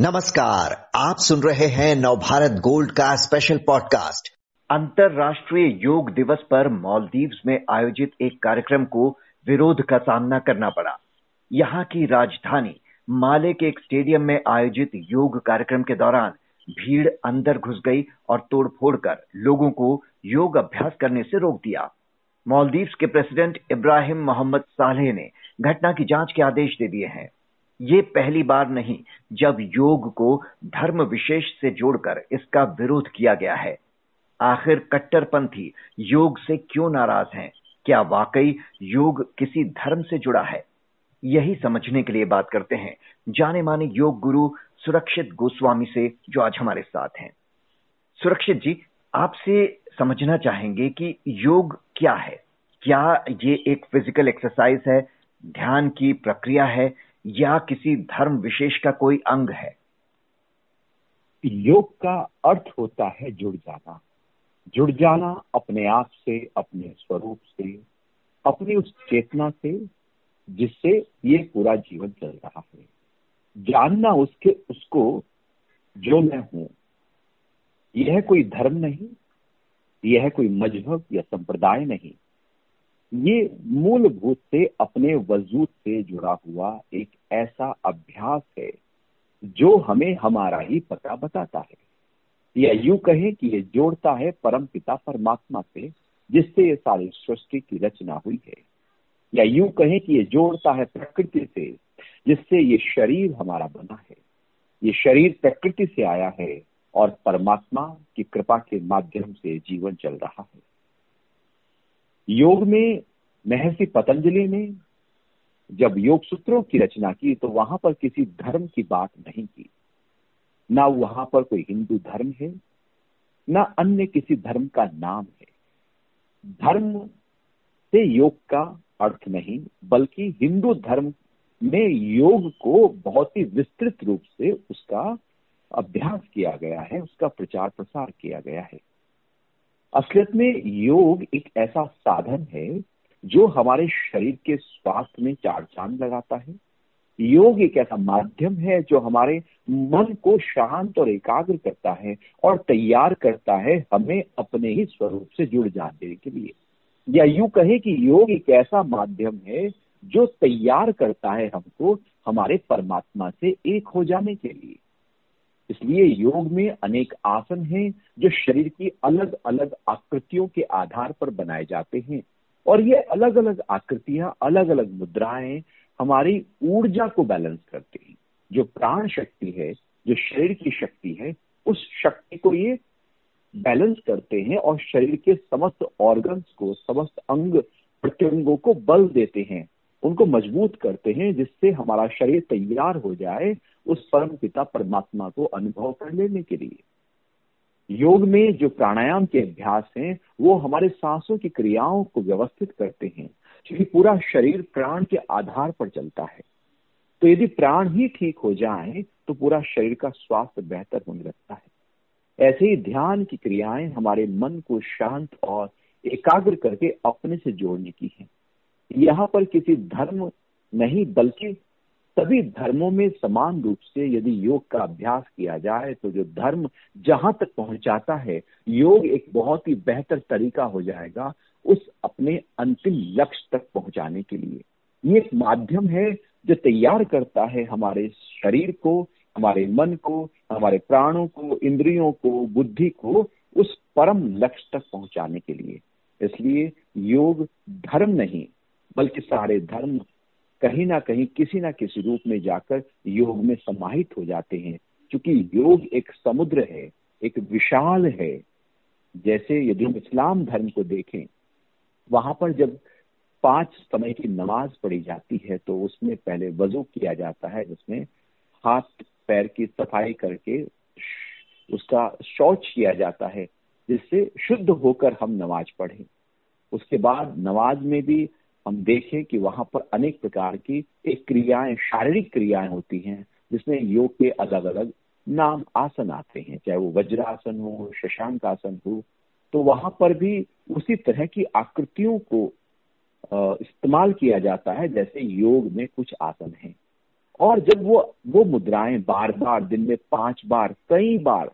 नमस्कार, आप सुन रहे हैं नवभारत गोल्ड का स्पेशल पॉडकास्ट अंतर्राष्ट्रीय योग दिवस पर मालदीव्स में आयोजित एक कार्यक्रम को विरोध का सामना करना पड़ा। यहाँ की राजधानी माले के एक स्टेडियम में आयोजित योग कार्यक्रम के दौरान भीड़ अंदर घुस गई और तोड़फोड़ कर लोगों को योग अभ्यास करने से रोक दिया। मालदीव्स के प्रेसिडेंट इब्राहिम मोहम्मद सालेह ने घटना की जाँच के आदेश दे दिए हैं। ये पहली बार नहीं, जब योग को धर्म विशेष से जोड़कर इसका विरोध किया गया है। आखिर कट्टरपंथी योग से क्यों नाराज़ हैं? क्या वाकई योग किसी धर्म से जुड़ा है? यही समझने के लिए बात करते हैं जाने माने योग गुरु सुरक्षित गोस्वामी से, जो आज हमारे साथ हैं। सुरक्षित जी, आपसे समझना चाहेंगे कि योग क्या है? क्या ये एक फ़िज़िकल एक्सरसाइज है? ध्यान की प्रक्रिया है? या किसी धर्म विशेष का कोई अंग है? योग का अर्थ होता है जुड़ जाना। जुड़ जाना अपने आप से, अपने स्वरूप से, अपनी उस चेतना से, जिससे ये पूरा जीवन चल रहा है। जानना उसके, उसको जो मैं हूँ। यह कोई धर्म नहीं, यह कोई मज़हब या संप्रदाय नहीं। ये मूलभूत से अपने वजूद से जुड़ा हुआ एक ऐसा अभ्यास है जो हमें हमारा ही पता बताता है। या यूँ कहें कि ये जोड़ता है परम पिता परमात्मा से, जिससे ये सारी सृष्टि की रचना हुई है। या यूँ कहें कि ये जोड़ता है प्रकृति से, जिससे ये शरीर हमारा बना है। ये शरीर प्रकृति से आया है और परमात्मा की कृपा के माध्यम से जीवन चल रहा है। योग में, महर्षि पतंजलि ने जब योग सूत्रों की रचना की तो वहाँ पर किसी धर्म की बात नहीं की। ना वहाँ पर कोई हिंदू धर्म है, ना अन्य किसी धर्म का नाम है। धर्म से योग का अर्थ नहीं, बल्कि हिंदू धर्म में योग को बहुत ही विस्तृत रूप से उसका अभ्यास किया गया है, उसका प्रचार प्रसार किया गया है। असलियत में योग एक ऐसा साधन है जो हमारे शरीर के स्वास्थ्य में चार चाँद लगाता है। योग एक ऐसा माध्यम है जो हमारे मन को शांत और एकाग्र करता है और तैयार करता है हमें अपने ही स्वरूप से जुड़ जाने के लिए। या यूँ कहे कि योग एक ऐसा माध्यम है जो तैयार करता है हमको, हमारे परमात्मा से एक हो जाने के लिए। इसलिए योग में अनेक आसन हैं जो शरीर की अलग अलग आकृतियों के आधार पर बनाए जाते हैं। और ये अलग अलग आकृतियाँ अलग अलग मुद्राएँ हमारी ऊर्जा को बैलेंस करते हैं। जो प्राण शक्ति है, जो शरीर की शक्ति है, उस शक्ति को ये बैलेंस करते हैं और शरीर के समस्त ऑर्गन्स को, समस्त अंग, प्रत्यंगों को बल देते हैं। उनको मज़बूत करते हैं जिससे हमारा शरीर तैयार हो जाए उस परम पिता परमात्मा को अनुभव कर लेने के लिए। योग में जो प्राणायाम के अभ्यास हैं, वो हमारे सांसों की क्रियाओं को व्यवस्थित करते हैं, क्योंकि पूरा शरीर प्राण के आधार पर चलता है। तो यदि प्राण ही ठीक हो जाए तो पूरा शरीर का स्वास्थ्य बेहतर होने लगता है। ऐसे ही ध्यान की क्रियाएँ हमारे मन को शांत और एकाग्र करके अपने से जोड़ने की है। यहाँ पर किसी धर्म नहीं, बल्कि सभी धर्मों में समान रूप से यदि योग का अभ्यास किया जाए तो जो धर्म जहाँ तक पहुंचाता है, योग एक बहुत ही बेहतर तरीका हो जाएगा उस अपने अंतिम लक्ष्य तक पहुँचाने के लिए। ये एक माध्यम है जो तैयार करता है हमारे शरीर को, हमारे मन को, हमारे प्राणों को, इंद्रियों को, बुद्धि को उस परम लक्ष्य तक पहुँचाने के लिए। इसलिए योग धर्म नहीं बल्कि सारे धर्म कहीं ना कहीं किसी ना किसी रूप में जाकर योग में समाहित हो जाते हैं। क्योंकि योग एक समुद्र है, एक विशाल है, जैसे यदि हम इस्लाम धर्म को देखें, वहाँ पर जब पाँच समय की नमाज़ पढ़ी जाती है तो उसमें पहले वज़ू किया जाता है, जिसमें हाथ, पैर की सफ़ाई करके उसका शौच किया जाता है, जिससे शुद्ध होकर हम नमाज़ पढ़ें। उसके बाद नमाज़ में भी हम देखें कि वहाँ पर अनेक प्रकार की एक क्रियाएँ, शारीरिक क्रियाएँ होती हैं, जिसमें योग के अलग अलग नाम आसन आते हैं, चाहे वो वज्रासन हो शशांक आसन हो। तो वहाँ पर भी उसी तरह की आकृतियों को इस्तेमाल किया जाता है, जैसे योग में कुछ आसन हैं। और जब वो वो मुद्राएँ बार बार दिन में पाँच बार, कई बार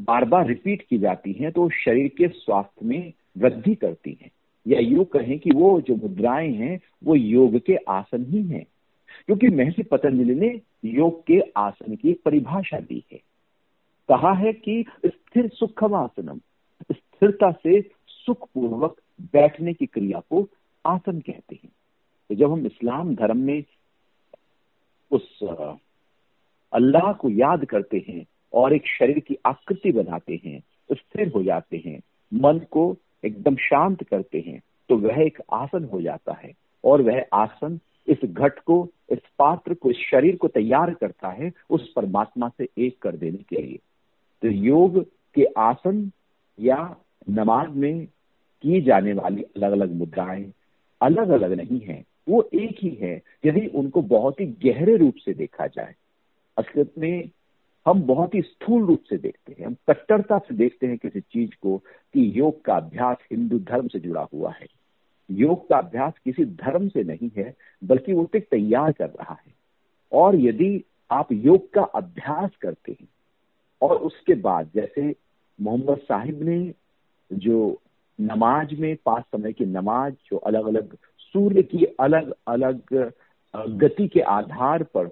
बार बार रिपीट की जाती हैं तो शरीर के स्वास्थ्य में वृद्धि करती हैं। या यूँ कहें कि वो जो मुद्राएँ हैं, वो योग के आसन ही हैं। क्योंकि महर्षि पतंजलि ने योग के आसन की परिभाषा दी है। कहा है कि स्थिर सुखम आसनम स्थिरता से सुखपूर्वक बैठने की क्रिया को आसन कहते हैं। तो जब हम इस्लाम धर्म में उस, अल्लाह को याद करते हैं और एक शरीर की आकृति बनाते हैं, स्थिर हो जाते हैं, मन को एकदम शांत करते हैं तो वह एक आसन हो जाता है और वह आसन इस घट को, इस पात्र को, इस शरीर को तैयार करता है उस परमात्मा से एक कर देने के लिए। तो योग के आसन या नमाज़ में की जाने वाली अलग अलग मुद्राएँ अलग अलग नहीं है, वो एक ही है, यदि उनको बहुत ही गहरे रूप से देखा जाए। असलियत में हम बहुत ही स्थूल रूप से देखते हैं, हम कट्टरता से देखते हैं किसी चीज़ को कि योग का अभ्यास हिंदू धर्म से जुड़ा हुआ है। योग का अभ्यास किसी धर्म से नहीं है, बल्कि वो एक तैयार कर रहा है। और यदि आप योग का अभ्यास करते हैं, और उसके बाद जैसे मोहम्मद साहिब ने जो नमाज़ में, पाँच समय की नमाज़, जो अलग अलग सूर्य की अलग अलग गति के आधार पर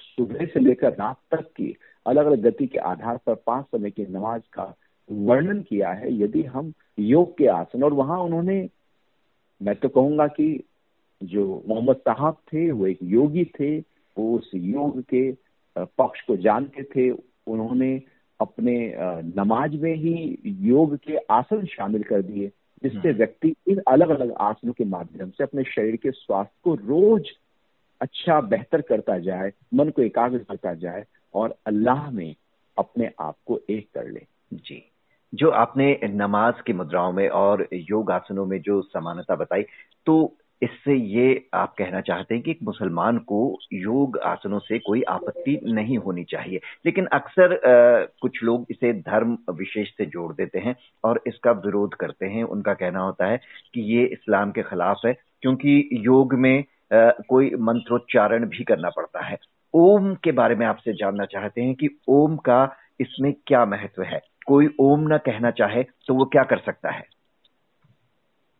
सुबह से लेकर रात तक की अलग अलग गति के आधार पर पाँच समय की नमाज़ का वर्णन किया है यदि हम योग के आसन और वहाँ उन्होंने मैं तो कहूँगा कि जो मोहम्मद साहब थे वो एक योगी थे वो उस योग के पक्ष को जानते थे उन्होंने अपने नमाज़ में ही योग के आसन शामिल कर दिए जिससे हम्म। व्यक्ति इन अलग अलग आसनों के माध्यम से अपने शरीर के स्वास्थ्य को रोज अच्छा बेहतर करता जाए मन को एकाग्र करता जाए और अल्लाह में अपने आप को एक कर ले। जी। जो आपने नमाज़ की मुद्राओं में और योग आसनों में जो समानता बताई तो इससे ये आप कहना चाहते हैं कि एक मुसलमान को योग आसनों से कोई आपत्ति नहीं होनी चाहिए। लेकिन अक्सर कुछ लोग इसे धर्म विशेष से जोड़ देते हैं और इसका विरोध करते हैं। उनका कहना होता है कि ये इस्लाम के खिलाफ है क्योंकि योग में आ, कोई मंत्रोच्चारण भी करना पड़ता है। ओम के बारे में आपसे जानना चाहते हैं कि ओम का इसमें क्या महत्व है। कोई ओम ना कहना चाहे तो वो क्या कर सकता है?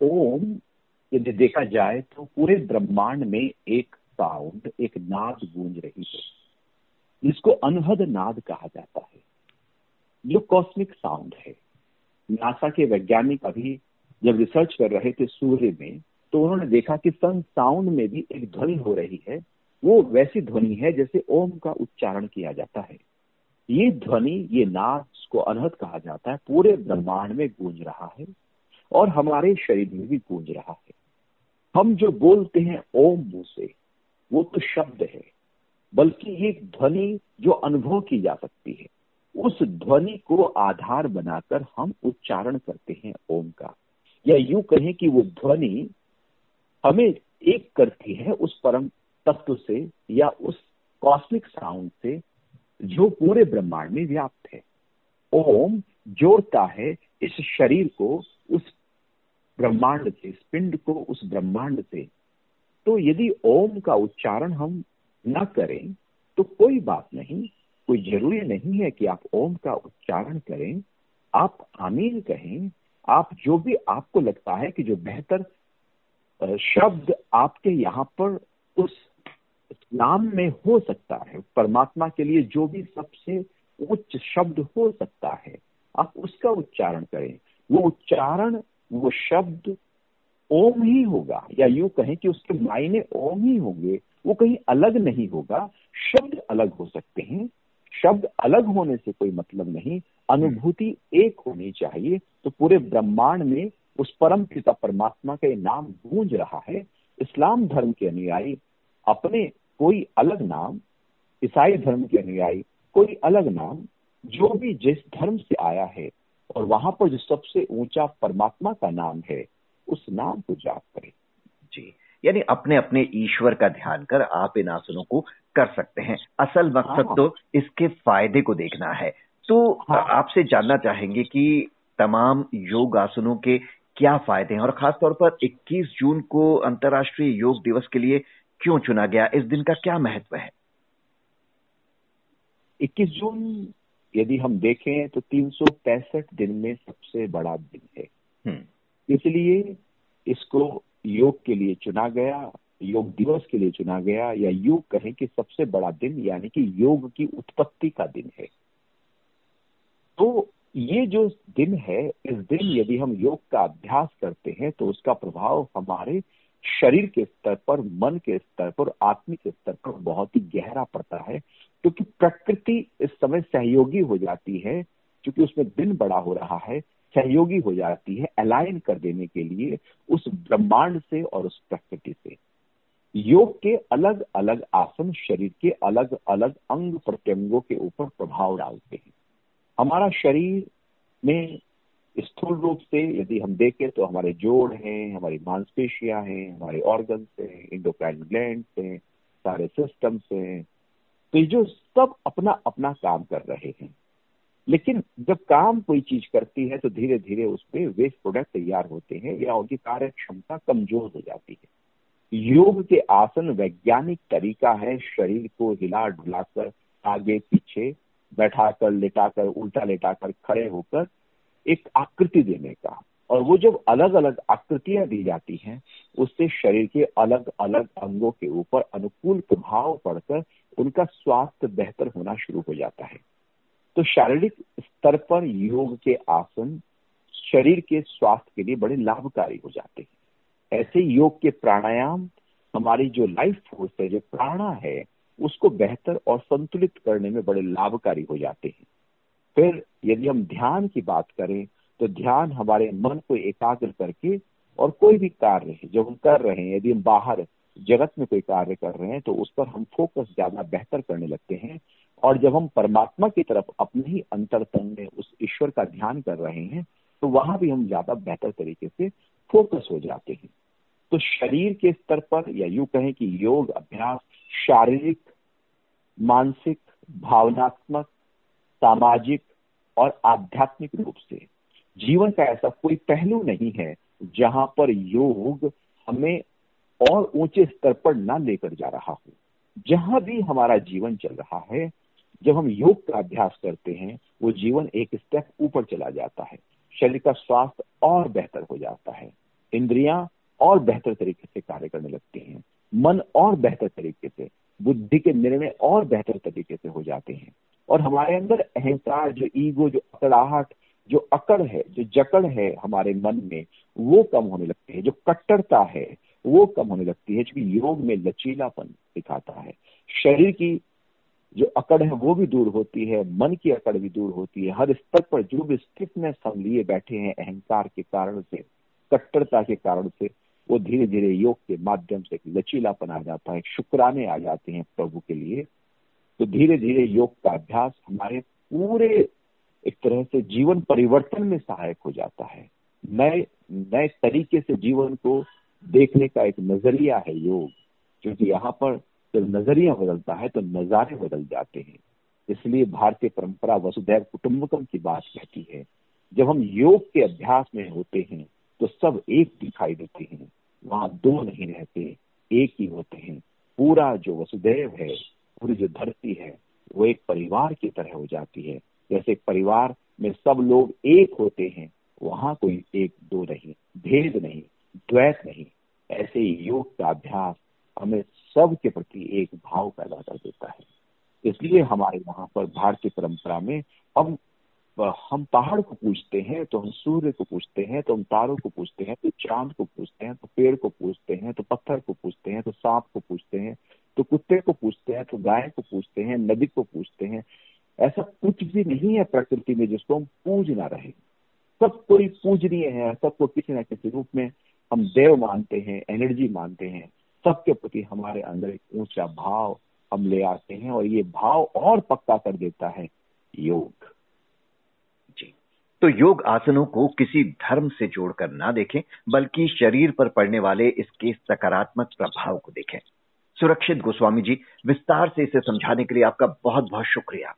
ओम यदि देखा जाए तो पूरे ब्रह्मांड में एक साउंड, एक नाद गूंज रही है। जिसको अनहद नाद कहा जाता है। जो कॉस्मिक साउंड है। नासा के वैज्ञानिक अभी जब रिसर्च कर रहे थे सूर्य में तो उन्होंने देखा कि सन साउंड में भी एक ध्वनि हो रही है। वो वैसी ध्वनि है जैसे ओम का उच्चारण किया जाता है। ये ध्वनि, ये नाद को अनहद कहा जाता है, पूरे ब्रह्मांड में गूंज रहा है और हमारे शरीर में भी गूंज रहा है। हम जो बोलते हैं ओम मुँह से, वो तो शब्द है, बल्कि ये ध्वनि जो अनुभव की जा सकती है, उस ध्वनि को आधार बनाकर हम उच्चारण करते हैं ओम का। या यूँ कहें कि वो ध्वनि हमें एक करती है उस परम तत्व से या उस कॉस्मिक साउंड से जो पूरे ब्रह्मांड में व्याप्त है। ओम जोड़ता है इस शरीर को, उस ब्रह्मांड से, इस पिंड को, उस ब्रह्मांड से। तो यदि ओम का उच्चारण हम न करें तो कोई बात नहीं, कोई ज़रूरी नहीं है कि आप ओम का उच्चारण करें। आप आमीन कहें, आप जो भी आपको लगता है कि जो बेहतर शब्द आपके यहाँ पर उस नाम में हो सकता है। परमात्मा के लिए जो भी सबसे उच्च शब्द हो सकता है, आप उसका उच्चारण करें। वो उच्चारण, वो शब्द ओम ही होगा, या यूँ कहें कि उसके मायने ओम ही होंगे, वो कहीं अलग नहीं होगा। शब्द अलग हो सकते हैं। शब्द अलग होने से कोई मतलब नहीं। अनुभूति एक होनी चाहिए। तो पूरे ब्रह्मांड में उस परम पिता परमात्मा का नाम गूंज रहा है। इस्लाम धर्म के अनुयायी अपने कोई अलग नाम ईसाई धर्म के अनुयायी कोई अलग नाम जो भी जिस धर्म से आया है और वहाँ पर जो सबसे ऊँचा परमात्मा का नाम है उस नाम को जाप करें जी यानी अपने अपने ईश्वर का ध्यान कर आप इन आसनों को कर सकते हैं असल मकसद हाँ। तो इसके फ़ायदे को देखना है तो हाँ। आपसे जानना चाहेंगे कि तमाम योग आसनों के क्या फ़ायदे हैं और खास तौर पर 21 जून को अंतर्राष्ट्रीय योग दिवस के लिए क्यों चुना गया? इस दिन का क्या महत्व है? 21 जून यदि हम देखें तो तीन दिन में सबसे बड़ा दिन है। हम्म। इसलिए इसको योग के लिए चुना गया योग दिवस के लिए चुना गया या योग कहें कि सबसे बड़ा दिन यानी कि योग की उत्पत्ति का दिन है। तो ये जो दिन है इस दिन यदि हम योग का अभ्यास करते हैं तो उसका प्रभाव हमारे शरीर के स्तर पर, मन के स्तर पर, आत्मिक स्तर पर बहुत ही गहरा पड़ता है, क्योंकि प्रकृति इस समय सहयोगी हो जाती है, क्योंकि उसमें दिन बड़ा हो रहा है, सहयोगी हो जाती है अलाइन कर देने के लिए उस ब्रह्मांड से और उस प्रकृति से। योग के अलग अलग आसन शरीर के अलग अलग अंग प्रत्यंगों के ऊपर प्रभाव डालते हैं। हमारा शरीर में स्थूल रूप से यदि हम देखें तो हमारे जोड़ हैं, हमारी मांसपेशियाँ हैं, हमारे ऑर्गन्स हैं इंडोक्राइन ग्लैंड हैं, सारे सिस्टम्स हैं तो ये जो सब अपना अपना काम कर रहे हैं। लेकिन जब काम कोई चीज़ करती है तो धीरे धीरे उसमें वेस्ट प्रोडक्ट तैयार होते हैं या उनकी कार्य क्षमता कमज़ोर हो जाती है। योग के आसन वैज्ञानिक तरीका है शरीर को हिला डुलाकर आगे पीछे बैठाकर, लेटाकर उल्टा लेटाकर खड़े होकर एक आकृति देने का। और वो जब अलग अलग आकृतियाँ दी जाती हैं, उससे शरीर के अलग अलग अंगों के ऊपर अनुकूल प्रभाव पड़कर उनका स्वास्थ्य बेहतर होना शुरू हो जाता है। तो शारीरिक स्तर पर योग के आसन शरीर के स्वास्थ्य के लिए बड़े लाभकारी हो जाते हैं। ऐसे योग के प्राणायाम, हमारी जो लाइफ फोर्स है, जो प्राणा है, उसको बेहतर और संतुलित करने में बड़े लाभकारी हो जाते हैं। फिर यदि हम ध्यान की बात करें तो ध्यान हमारे मन को एकाग्र करके और कोई भी कार्य जो हम कर रहे हैं, यदि हम बाहर जगत में कोई कार्य कर रहे हैं तो उस पर हम फोकस ज़्यादा बेहतर करने लगते हैं। और जब हम परमात्मा की तरफ़ अपने ही अंतरतन में उस ईश्वर का ध्यान कर रहे हैं तो वहाँ भी हम ज़्यादा बेहतर तरीके से फोकस हो जाते हैं। तो शरीर के स्तर पर, या यूँ कहें कि योग, अभ्यास, शारीरिक, मानसिक, भावनात्मक सामाजिक और आध्यात्मिक रूप से। जीवन का ऐसा कोई पहलू नहीं है जहाँ पर योग हमें और ऊँचे स्तर पर ना लेकर जा रहा हो। जहाँ भी हमारा जीवन चल रहा है, जब हम योग का अभ्यास करते हैं, वो जीवन एक स्टेप ऊपर चला जाता है। शरीर का स्वास्थ्य और बेहतर हो जाता है। इंद्रियाँ और बेहतर तरीके से कार्य करने लगती हैं। मन और बेहतर तरीके से, बुद्धि के निर्णय और बेहतर तरीके से हो जाते हैं। और हमारे अंदर अहंकार, जो ईगो, जो अकड़ाहट, जो अकड़ है, जो जकड़ है हमारे मन में, वो कम होने लगती है। जो कट्टरता है, वो कम होने लगती है क्योंकि योग में लचीलापन दिखाता है। शरीर की जो अकड़ है, वो भी दूर होती है, मन की अकड़ भी दूर होती है। हर स्तर पर जो भी स्टिफनेस हम लिए बैठे हैं, अहंकार के कारण से, कट्टरता के कारण से, वो धीरे धीरे योग के माध्यम से लचीलापन आ जाता है, शुक्राने आ जाते हैं प्रभु के लिए। तो धीरे धीरे योग का अभ्यास हमारे पूरे एक तरह से जीवन परिवर्तन में सहायक हो जाता है। नए नए तरीके से जीवन को देखने का एक नज़रिया है योग, क्योंकि यहाँ पर जब नज़रिया बदलता है तो नजारे बदल जाते हैं। इसलिए भारतीय परंपरा वसुधैव कुटुंबकम की बात कहती है, जब हम योग के अभ्यास में होते हैं तो सब एक दिखाई देते हैं, वहाँ दो नहीं रहते, एक ही होते हैं। पूरा जो वसुदेव है पूरी जो धरती है, वो एक परिवार की तरह हो जाती है। जैसे परिवार में सब लोग एक होते हैं, वहाँ कोई एक दो नहीं, भेद नहीं, द्वैत नहीं। ऐसे योग का अभ्यास हमें सब के प्रति एक भाव पैदा कर देता है। इसलिए हमारे वहाँ पर भारतीय परंपरा में हम हम पहाड़ को पूछते हैं तो हम सूर्य को पूछते हैं तो हम तारों को पूछते हैं तो चाँद को पूछते हैं तो पेड़ को पूछते हैं तो पत्थर को पूछते हैं तो सांप को पूछते हैं तो कुत्ते को पूछते हैं तो गाय को पूछते हैं, नदी को पूछते हैं। ऐसा कुछ भी नहीं है प्रकृति में जिसको हम पूज ना रहे। सब कोई पूजनीय है सबको किसी न किसी रूप में हम देव मानते हैं एनर्जी मानते हैं। सबके प्रति हमारे अंदर एक ऊँचा भाव हम ले आते हैं और ये भाव और पक्का कर देता है योग। जी। तो योग आसनों को किसी धर्म से जोड़कर ना देखें, बल्कि शरीर पर पड़ने वाले इसके सकारात्मक प्रभाव को देखें। सुरक्षित गोस्वामी जी विस्तार से इसे समझाने के लिए आपका बहुत बहुत शुक्रिया।